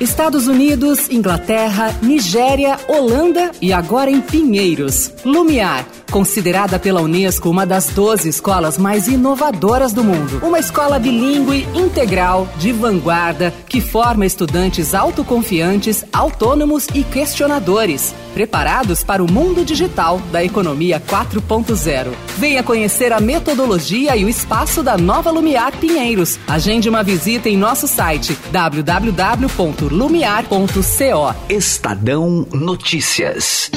Estados Unidos, Inglaterra, Nigéria, Holanda e agora em Pinheiros. Lumiar, considerada pela Unesco uma das 12 escolas mais inovadoras do mundo. Uma escola bilíngue, integral, de vanguarda, que forma estudantes autoconfiantes, autônomos e questionadores, preparados para o mundo digital da economia 4.0. Venha conhecer a metodologia e o espaço da Nova Lumiar Pinheiros. Agende uma visita em nosso site www lumiar.co. Estadão Notícias.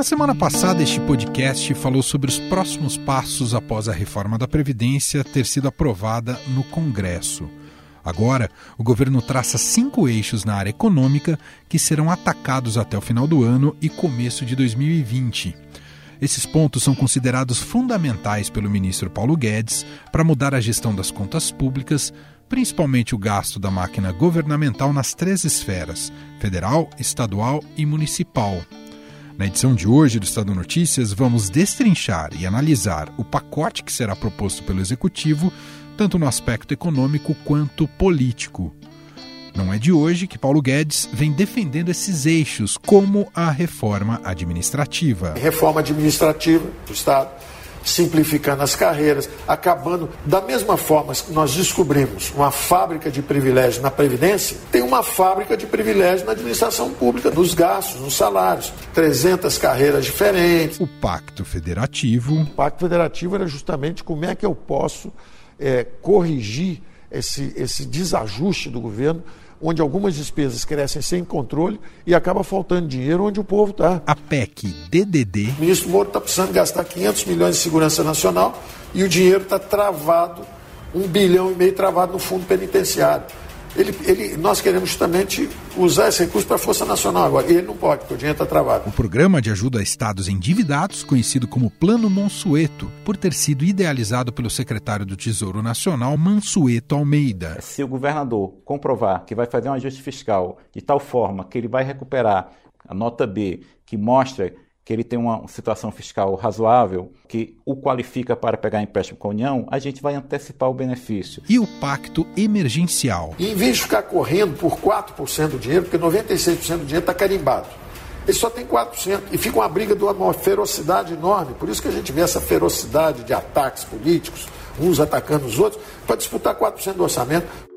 Na semana passada, este podcast falou sobre os próximos passos após a reforma da Previdência ter sido aprovada no Congresso. Agora, o governo traça cinco eixos na área econômica que serão atacados até o final do ano e começo de 2020. Esses pontos são considerados fundamentais pelo ministro Paulo Guedes para mudar a gestão das contas públicas, principalmente o gasto da máquina governamental nas três esferas: federal, estadual e municipal. Na edição de hoje do Estado Notícias, vamos destrinchar e analisar o pacote que será proposto pelo Executivo, tanto no aspecto econômico quanto político. Não é de hoje que Paulo Guedes vem defendendo esses eixos, como a reforma administrativa. Reforma administrativa do Estado, simplificando as carreiras, acabando da mesma forma que nós descobrimos uma fábrica de privilégios na Previdência, tem uma fábrica de privilégios na administração pública, nos gastos, nos salários, 300 carreiras diferentes. O Pacto Federativo. O Pacto Federativo era justamente como é que eu posso é, corrigir esse, esse desajuste do governo, onde algumas despesas crescem sem controle e acaba faltando dinheiro onde o povo está. A PEC DDD. O ministro Moro está precisando gastar 500 milhões de segurança nacional e o dinheiro está travado, um bilhão e meio travado no fundo penitenciário. Ele, ele, nós queremos justamente usar esse recurso para a Força Nacional agora. E ele não pode, porque o dinheiro está travado. O programa de ajuda a estados endividados, conhecido como Plano Monsueto, por ter sido idealizado pelo secretário do Tesouro Nacional, Mansueto Almeida. Se o governador comprovar que vai fazer um ajuste fiscal de tal forma que ele vai recuperar a nota B, que mostra que ele tem uma situação fiscal razoável, que o qualifica para pegar empréstimo com a União, a gente vai antecipar o benefício. E o pacto emergencial? E em vez de ficar correndo por 4% do dinheiro, porque 96% do dinheiro está carimbado, ele só tem 4%. E fica uma briga de uma ferocidade enorme. Por isso que a gente vê essa ferocidade de ataques políticos, uns atacando os outros, para disputar 4% do orçamento.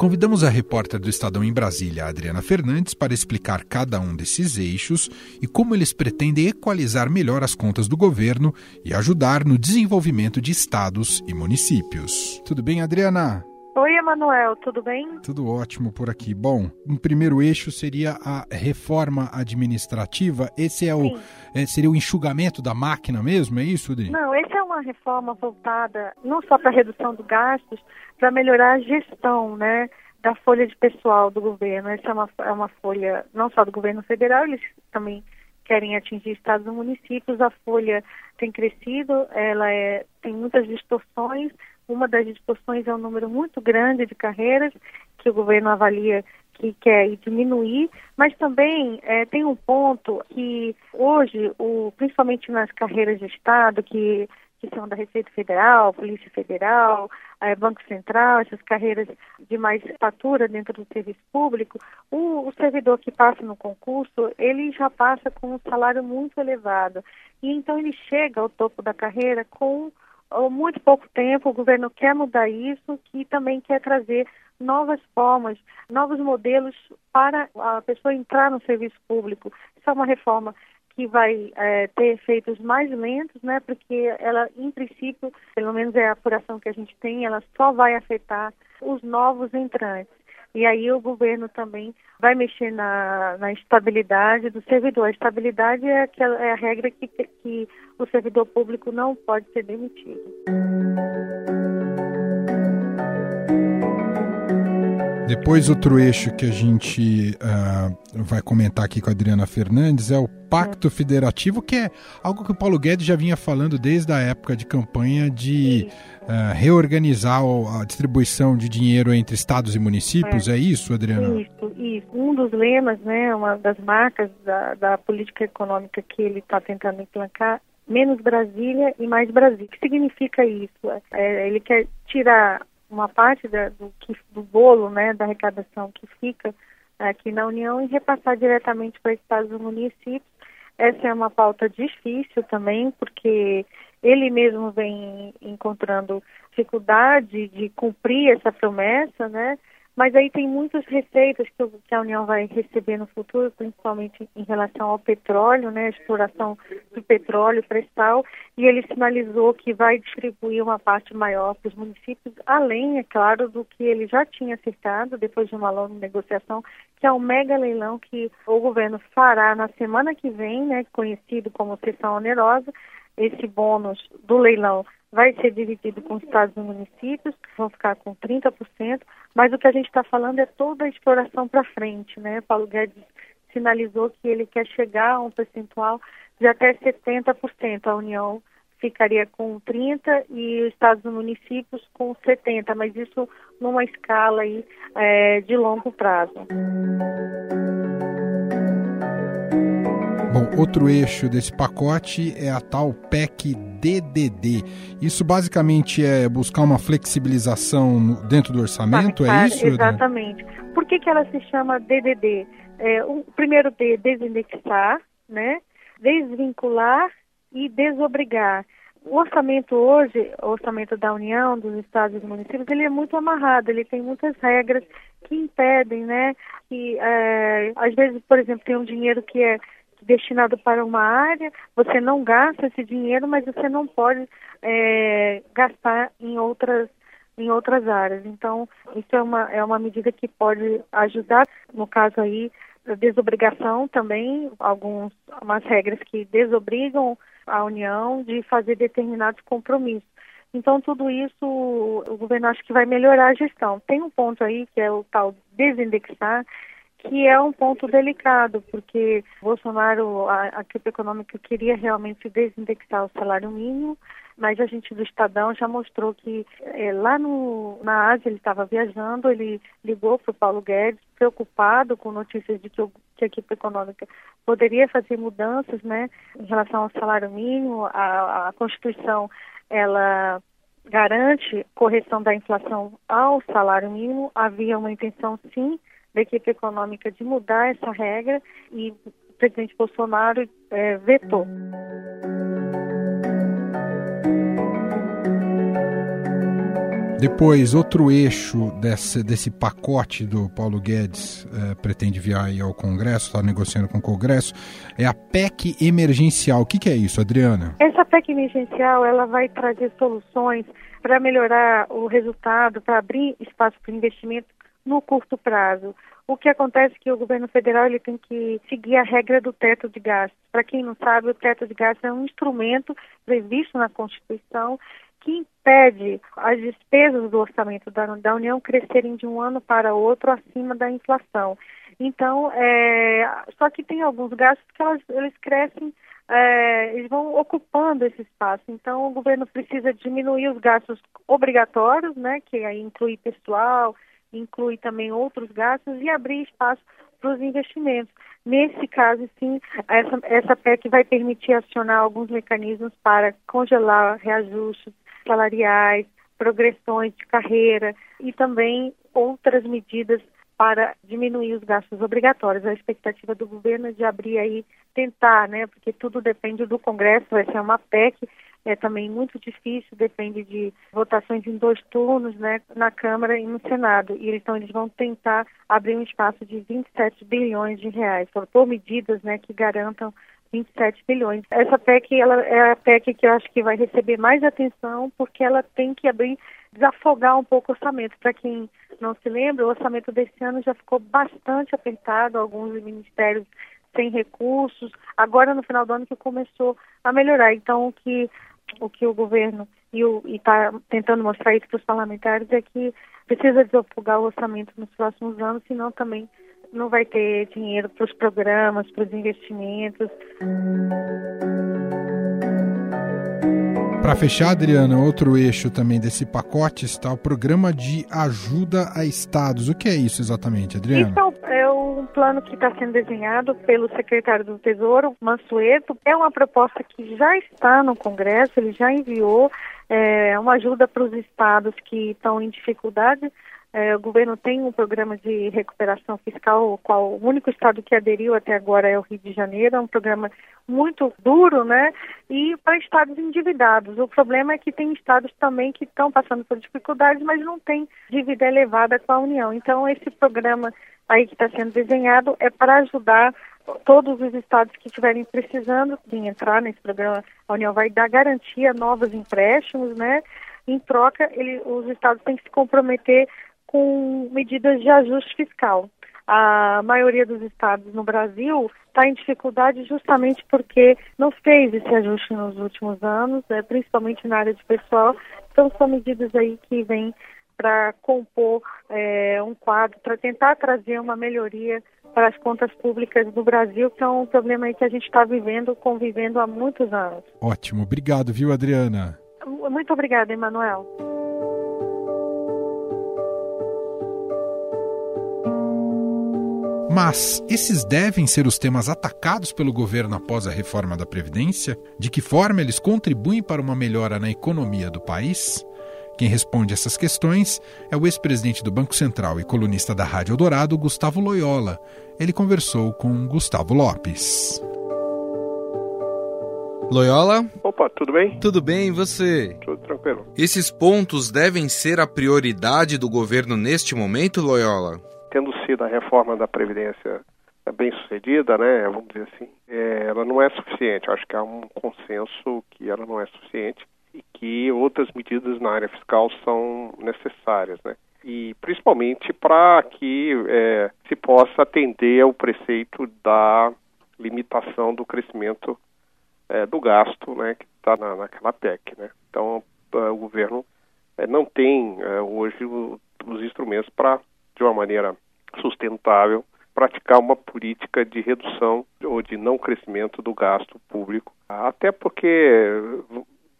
Convidamos a repórter do Estadão em Brasília, Adriana Fernandes, para explicar cada um desses eixos e como eles pretendem equalizar melhor as contas do governo e ajudar no desenvolvimento de estados e municípios. Tudo bem, Adriana? Oi, Emanuel, tudo bem? Tudo ótimo por aqui. Bom, um primeiro eixo seria a reforma administrativa. Esse é o é, seria o enxugamento da máquina mesmo, é isso, Adri? Não, essa é uma reforma voltada não só para a redução dos gastos, para melhorar a gestão, né, da folha de pessoal do governo. Essa é uma, é uma folha não só do governo federal, eles também querem atingir estados e municípios. A folha tem crescido, ela é, tem muitas distorções. Uma das distorções é um número muito grande de carreiras que o governo avalia que quer diminuir, mas também é, tem um ponto que hoje, o, principalmente nas carreiras de Estado, que que são da Receita Federal, Polícia Federal, é, Banco Central, essas carreiras de mais estatura dentro do serviço público, o, o, servidor que passa no concurso, ele já passa com um salário muito elevado. E então ele chega ao topo da carreira com muito pouco tempo, o governo quer mudar isso, que também quer trazer novas formas, novos modelos para a pessoa entrar no serviço público. Isso é uma reforma que vai é, ter efeitos mais lentos, né? Porque ela, em princípio, pelo menos é a apuração que a gente tem, ela só vai afetar os novos entrantes. E aí o governo também vai mexer na, na estabilidade do servidor. A estabilidade é, aquela, é a regra que, que o servidor público não pode ser demitido. Depois, outro eixo que a gente uh, vai comentar aqui com a Adriana Fernandes é o Pacto Federativo, que é algo que o Paulo Guedes já vinha falando desde a época de campanha de uh, reorganizar a distribuição de dinheiro entre estados e municípios. É, é isso, Adriana? Isso, isso. Um dos lemas, né, uma das marcas da, da política econômica que ele está tentando implantar, menos Brasília e mais Brasil. O que significa isso? É, ele quer tirar uma parte da, do, do bolo, né, da arrecadação que fica aqui na União e repassar diretamente para estados e municípios. Essa é uma pauta difícil também, porque ele mesmo vem encontrando dificuldade de cumprir essa promessa, né? Mas aí tem muitas receitas que a União vai receber no futuro, principalmente em relação ao petróleo, né, exploração do petróleo pré-sal, e ele sinalizou que vai distribuir uma parte maior para os municípios, além, é claro, do que ele já tinha acertado depois de uma longa negociação, que é um mega leilão que o governo fará na semana que vem, né, conhecido como sessão onerosa. Esse bônus do leilão vai ser dividido com estados e municípios, vão ficar com 30%, mas o que a gente está falando é toda a exploração para frente, né? Paulo Guedes sinalizou que ele quer chegar a um percentual de até 70%. A União ficaria com 30% e os estados e municípios com 70%, mas isso numa escala aí, é, de longo prazo. Bom, outro eixo desse pacote é a tal PEC DDD. Isso basicamente é buscar uma flexibilização dentro do orçamento, é isso? Exatamente. Por que, que ela se chama DDD? É, o primeiro D, desindexar, né? desvincular e desobrigar. O orçamento hoje, o orçamento da União, dos estados e dos municípios, ele é muito amarrado, ele tem muitas regras que impedem, né? Que, é, às vezes, por exemplo, tem um dinheiro que é destinado para uma área, você não gasta esse dinheiro, mas você não pode é, gastar em outras em outras áreas. Então, isso é uma, é uma medida que pode ajudar, no caso aí, a desobrigação também, algumas regras que desobrigam a União de fazer determinados compromissos. Então, tudo isso o governo acha que vai melhorar a gestão. Tem um ponto aí que é o tal desindexar, que é um ponto delicado, porque Bolsonaro, a, a equipe econômica queria realmente desindexar o salário mínimo, mas a gente do Estadão já mostrou que é, lá no, na Ásia ele estava viajando, ele ligou para o Paulo Guedes, preocupado com notícias de que, que, a equipe econômica poderia fazer mudanças né, em relação ao salário mínimo, a, a Constituição ela garante correção da inflação ao salário mínimo, havia uma intenção sim da equipe econômica de mudar essa regra e o presidente Bolsonaro é, vetou. Depois, outro eixo desse, desse pacote do Paulo Guedes é, pretende enviar ao Congresso, está negociando com o Congresso, é a PEC emergencial. O que, que é isso, Adriana? Essa PEC emergencial ela vai trazer soluções para melhorar o resultado, para abrir espaço para investimento no curto prazo. O que acontece é que o governo federal ele tem que seguir a regra do teto de gastos. Para quem não sabe, o teto de gastos é um instrumento previsto na Constituição que impede as despesas do orçamento da, da União crescerem de um ano para outro acima da inflação. Então, é, só que tem alguns gastos que elas, eles crescem, é, eles vão ocupando esse espaço. Então, o governo precisa diminuir os gastos obrigatórios, né, que aí inclui pessoal, inclui também outros gastos e abrir espaço para os investimentos. Nesse caso, sim, essa, essa PEC vai permitir acionar alguns mecanismos para congelar reajustes salariais, progressões de carreira e também outras medidas para diminuir os gastos obrigatórios. A expectativa do governo é de abrir aí, tentar, né, porque tudo depende do Congresso, vai ser uma PEC, é também muito difícil, depende de votações em dois turnos, né, na Câmara e no Senado. E então eles vão tentar abrir um espaço de 27 bilhões de reais, por medidas, né, que garantam 27 bilhões. Essa PEC ela é a PEC que eu acho que vai receber mais atenção porque ela tem que abrir, desafogar um pouco o orçamento. Para quem não se lembra, o orçamento desse ano já ficou bastante apertado, alguns ministérios sem recursos. Agora no final do ano que começou a melhorar. Então o que o que o governo e está tentando mostrar isso para os parlamentares é que precisa desafogar o orçamento nos próximos anos, senão também não vai ter dinheiro para os programas, para os investimentos. Para fechar, Adriana, outro eixo também desse pacote está o programa de ajuda a estados. O que é isso exatamente, Adriana? Isso é um plano que está sendo desenhado pelo secretário do Tesouro, Mansueto. É uma proposta que já está no Congresso, ele já enviou é, uma ajuda para os estados que estão em dificuldade é, o governo tem um programa de recuperação fiscal, o qual o único estado que aderiu até agora é o Rio de Janeiro, é um programa muito duro, né? E para estados endividados. O problema é que tem estados também que estão passando por dificuldades, mas não tem dívida elevada com a União. Então, esse programa aí que está sendo desenhado é para ajudar todos os estados que estiverem precisando de entrar nesse programa. A União vai dar garantia novos empréstimos, né? Em troca, ele, os estados têm que se comprometer com medidas de ajuste fiscal. A maioria dos estados no Brasil está em dificuldade justamente porque não fez esse ajuste nos últimos anos, né, principalmente na área de pessoal. Então, são medidas aí que vêm para compor é, um quadro, para tentar trazer uma melhoria para as contas públicas do Brasil, que é um problema que a gente está vivendo, convivendo há muitos anos. Ótimo, obrigado, viu, Adriana? Muito obrigada, Emanuel. Mas esses devem ser os temas atacados pelo governo após a reforma da Previdência? De que forma eles contribuem para uma melhora na economia do país? Quem responde essas questões é o ex-presidente do Banco Central e colunista da Rádio Eldorado, Gustavo Loyola. Ele conversou com Gustavo Lopes. Loyola? Opa, tudo bem? Tudo bem, e você? Tudo tranquilo. Esses pontos devem ser a prioridade do governo neste momento, Loyola? tendo sido a reforma da Previdência bem sucedida, né, vamos dizer assim, é, ela não é suficiente. Acho que há um consenso que ela não é suficiente que outras medidas na área fiscal são necessárias, né? E principalmente para que é, se possa atender ao preceito da limitação do crescimento é, do gasto, né, que está na, naquela PEC, né? Então o governo é, não tem é, hoje o, os instrumentos para de uma maneira sustentável, praticar uma política de redução ou de não crescimento do gasto público. Até porque,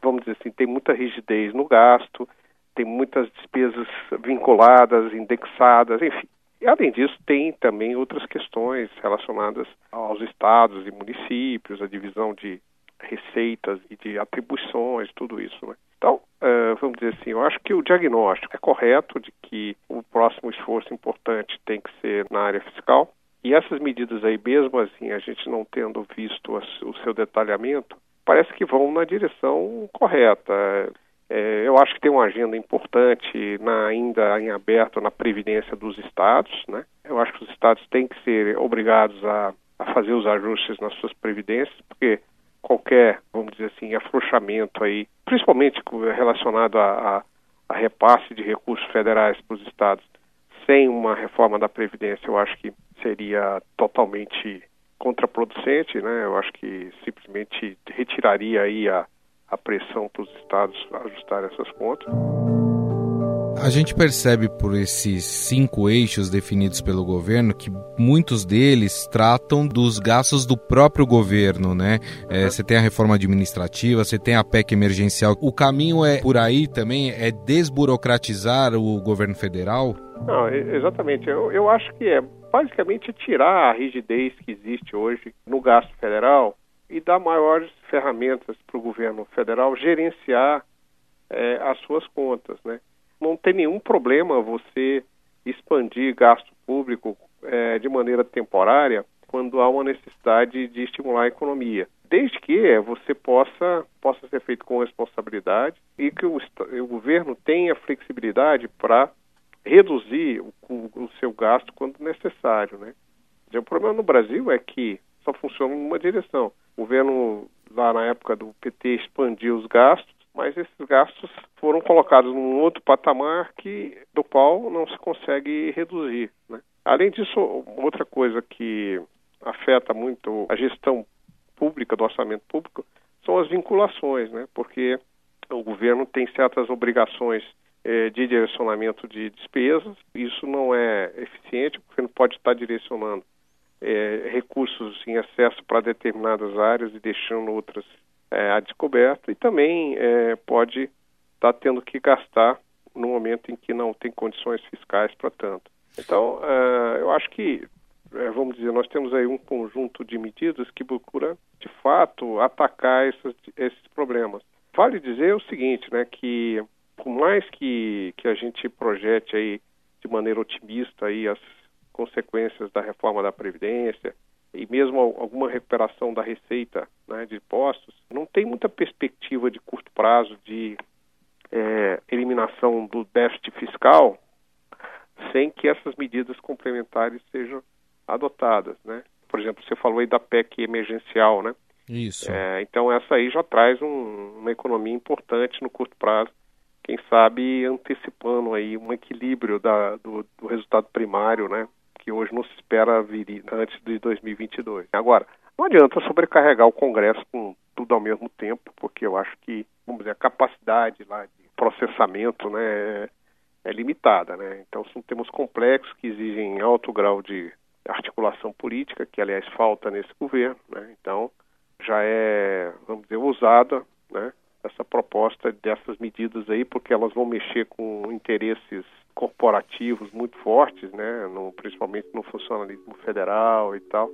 vamos dizer assim, tem muita rigidez no gasto, tem muitas despesas vinculadas, indexadas, enfim. E, além disso, tem também outras questões relacionadas aos estados e municípios, a divisão de receitas e de atribuições, tudo isso. Né? Então, uh, vamos dizer assim, eu acho que o diagnóstico é correto de que o próximo esforço importante tem que ser na área fiscal. E essas medidas aí, mesmo assim, a gente não tendo visto o seu detalhamento, parece que vão na direção correta. É, eu acho que tem uma agenda importante na, ainda em aberto na previdência dos estados, né? Eu acho que os estados têm que ser obrigados a, a fazer os ajustes nas suas previdências, porque qualquer, vamos dizer assim, afrouxamento aí, principalmente relacionado a, a, a repasse de recursos federais para os estados, sem uma reforma da Previdência, eu acho que seria totalmente contraproducente, né? Eu acho que simplesmente retiraria aí a, a pressão para os estados ajustarem essas contas. A gente percebe por esses cinco eixos definidos pelo governo que muitos deles tratam dos gastos do próprio governo, né? É, você tem a reforma administrativa, você tem a PEC emergencial. O caminho é por aí também, é desburocratizar o governo federal? Não, exatamente. Eu, eu acho que é basicamente tirar a rigidez que existe hoje no gasto federal e dar maiores ferramentas para o governo federal gerenciar é, as suas contas, né? não tem nenhum problema você expandir gasto público é, de maneira temporária quando há uma necessidade de estimular a economia, desde que você possa possa ser feito com responsabilidade e que o, o governo tenha flexibilidade para reduzir o, o, seu gasto quando necessário, né? O problema no Brasil é que só funciona numa direção. O governo lá na época do PT expandiu os gastos mas esses gastos foram colocados num outro patamar que do qual não se consegue reduzir. Né? Além disso, outra coisa que afeta muito a gestão pública do orçamento público são as vinculações, né? porque o governo tem certas obrigações de direcionamento de despesas, isso não é eficiente, o governo pode estar direcionando eh, recursos em excesso para determinadas áreas e deixando outras é, a descoberto e também é, pode estar tendo que gastar no momento em que não tem condições fiscais para tanto. Então, é, eu acho que é, vamos dizer, nós temos aí um conjunto de medidas que procura, de fato, atacar esses, esses problemas. Vale dizer o seguinte, né, que por mais que, que a gente projete aí de maneira otimista aí as consequências da reforma da Previdência e mesmo alguma recuperação da receita né, de impostos, não tem muita perspectiva de curto prazo de é, eliminação do déficit fiscal sem que essas medidas complementares sejam adotadas, né? Por exemplo, você falou aí da PEC emergencial, né? Isso. É, então essa aí já traz um, uma economia importante no curto prazo, quem sabe antecipando aí um equilíbrio da, do, do resultado primário, né? Que hoje não se espera vir antes de 2022. Agora, não adianta sobrecarregar o Congresso com tudo ao mesmo tempo, porque eu acho que, vamos dizer, a capacidade lá de processamento, né, é, limitada, né? Então são temas complexos que exigem alto grau de articulação política, que aliás falta nesse governo, né? Então já é, vamos dizer, usada, né? Essa proposta dessas medidas aí, porque elas vão mexer com interesses corporativos muito fortes, né? No, principalmente no funcionalismo federal e tal.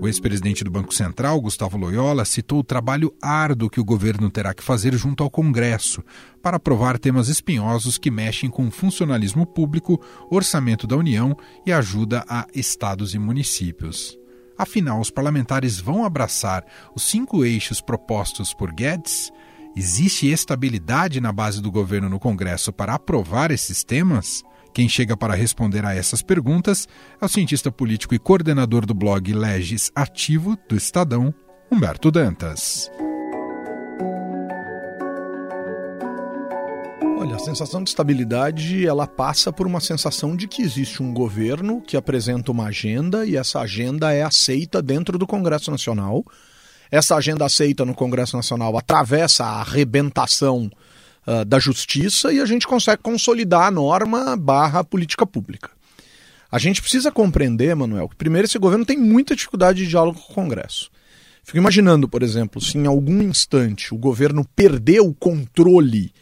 O ex-presidente do Banco Central, Gustavo Loyola, citou o trabalho árduo que o governo terá que fazer junto ao Congresso para aprovar temas espinhosos que mexem com funcionalismo público, orçamento da União e ajuda a estados e municípios. Afinal, os parlamentares vão abraçar os cinco eixos propostos por Guedes? Existe estabilidade na base do governo no Congresso para aprovar esses temas? Quem chega para responder a essas perguntas é o cientista político e coordenador do blog Legis Ativo do Estadão, Humberto Dantas. Olha, a sensação de estabilidade ela passa por uma sensação de que existe um governo que apresenta uma agenda e essa agenda é aceita dentro do Congresso Nacional. Essa agenda aceita no Congresso Nacional atravessa a arrebentação uh, da justiça e a gente consegue consolidar a norma barra política pública. A gente precisa compreender, Manuel, que primeiro esse governo tem muita dificuldade de diálogo com o Congresso. Fico imaginando, por exemplo, se em algum instante o governo perdeu o controle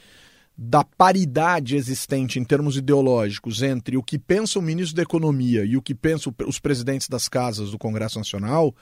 da paridade existente em termos ideológicos entre o que pensa o ministro da Economia e o que pensam os presidentes das casas do Congresso Nacional,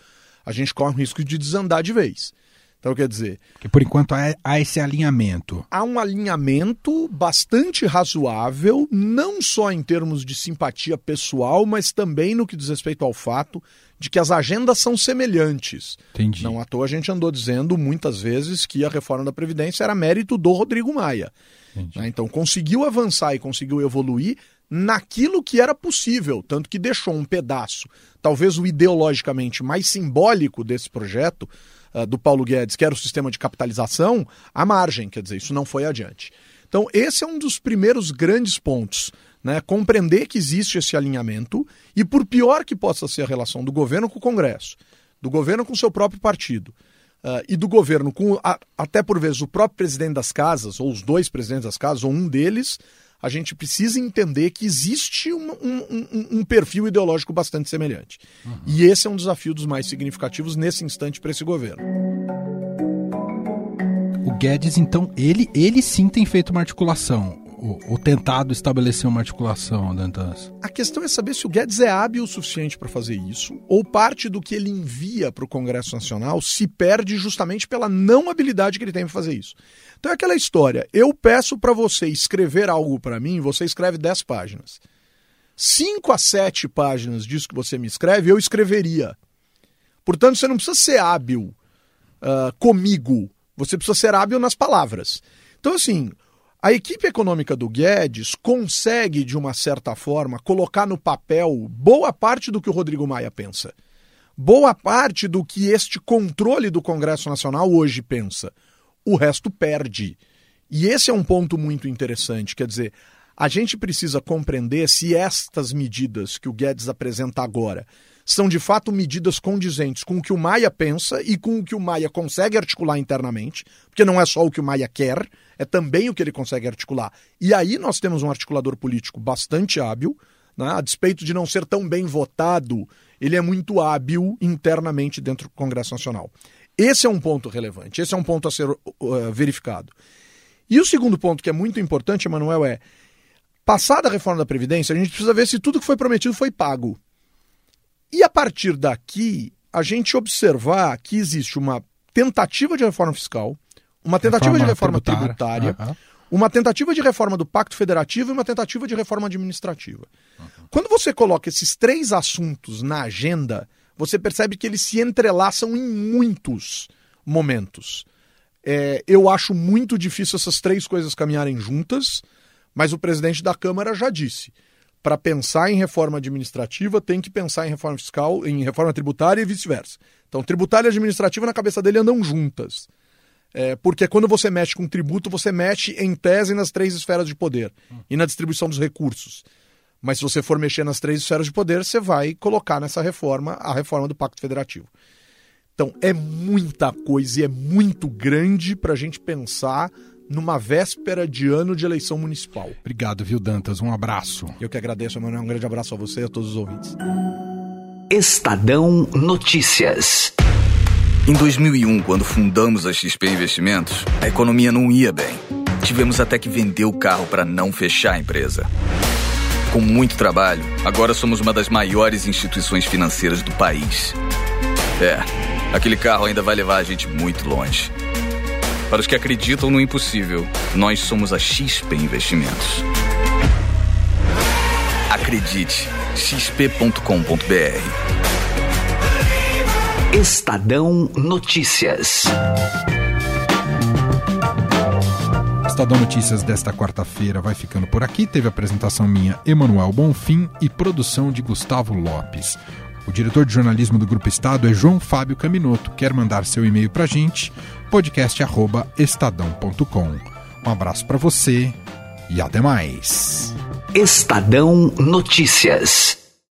a gente corre o risco de desandar de vez. Então, quer dizer. Que por enquanto há esse alinhamento. Há um alinhamento bastante razoável, não só em termos de simpatia pessoal, mas também no que diz respeito ao fato de que as agendas são semelhantes. Entendi. Não à toa a gente andou dizendo muitas vezes que a reforma da Previdência era mérito do Rodrigo Maia. Né? Então, conseguiu avançar e conseguiu evoluir naquilo que era possível, tanto que deixou um pedaço, talvez o ideologicamente mais simbólico desse projeto uh, do Paulo Guedes, que era o sistema de capitalização, à margem, quer dizer, isso não foi adiante. Então, esse é um dos primeiros grandes pontos. Né? Compreender que existe esse alinhamento e, por pior que possa ser a relação do governo com o Congresso, do governo com o seu próprio partido uh, e do governo com, a, até por vezes, o próprio presidente das casas, ou os dois presidentes das casas, ou um deles, a gente precisa entender que existe um, um, um perfil ideológico bastante semelhante. Uhum. E esse é um desafio dos mais significativos nesse instante para esse governo. O Guedes, então, ele, ele sim tem feito uma articulação ou, tentado estabelecer uma articulação, Dantas? A questão é saber se o Guedes é hábil o suficiente para fazer isso, ou parte do que ele envia para o Congresso Nacional se perde justamente pela não habilidade que ele tem para fazer isso. Então é aquela história: eu peço para você escrever algo para mim, você escreve 10 páginas. 5 a 7 páginas disso que você me escreve, eu escreveria. Portanto, você não precisa ser hábil uh, comigo, você precisa ser hábil nas palavras. Então, assim, a equipe econômica do Guedes consegue, de uma certa forma, colocar no papel boa parte do que o Rodrigo Maia pensa. Boa parte do que este controle do Congresso Nacional hoje pensa. O resto perde. E esse é um ponto muito interessante. Quer dizer, a gente precisa compreender se estas medidas que o Guedes apresenta agora são de fato medidas condizentes com o que o Maia pensa e com o que o Maia consegue articular internamente, porque não é só o que o Maia quer, é também o que ele consegue articular. E aí nós temos um articulador político bastante hábil, né? a despeito de não ser tão bem votado, ele é muito hábil internamente dentro do Congresso Nacional. Esse é um ponto relevante, esse é um ponto a ser uh, verificado. E o segundo ponto que é muito importante, Emanuel, é Passada a reforma da Previdência, a gente precisa ver se tudo que foi prometido foi pago. A partir daqui, a gente observar que existe uma tentativa de reforma fiscal, uma tentativa reforma de reforma tributária, tributária uhum. uma tentativa de reforma do Pacto Federativo e uma tentativa de reforma administrativa. Uhum. Quando você coloca esses três assuntos na agenda, você percebe que eles se entrelaçam em muitos momentos. É, eu acho muito difícil essas três coisas caminharem juntas, mas o presidente da Câmara já disse para pensar em reforma administrativa, tem que pensar em reforma fiscal, em reforma tributária e vice-versa. Então, tributária e administrativa na cabeça dele andam juntas. É, porque quando você mexe com tributo, você mexe em tese nas três esferas de poder e na distribuição dos recursos. Mas se você for mexer nas três esferas de poder, você vai colocar nessa reforma a reforma do Pacto Federativo. Então, é muita coisa e é muito grande para a gente pensar numa véspera de ano de eleição municipal. Obrigado, viu, Dantas? Um abraço. Eu que agradeço, Emanuel. Um grande abraço a você e a todos os ouvintes. Estadão Notícias. Em 2001, quando fundamos a XP Investimentos, a economia não ia bem. Tivemos até que vender o carro para não fechar a empresa. Com muito trabalho, agora somos uma das maiores instituições financeiras do país. É, aquele carro ainda vai levar a gente muito longe. Para os que acreditam no impossível, nós somos a XP Investimentos. Acredite, xp.com.br. Estadão Notícias. Estadão Notícias desta quarta-feira vai ficando por aqui. Teve apresentação minha, Emanuel Bonfim, e produção de Gustavo Lopes. O diretor de jornalismo do Grupo Estado é João Fábio Caminoto. Quer mandar seu e-mail para a gente? podcast@estadão.com. Um abraço para você e até mais. Estadão Notícias.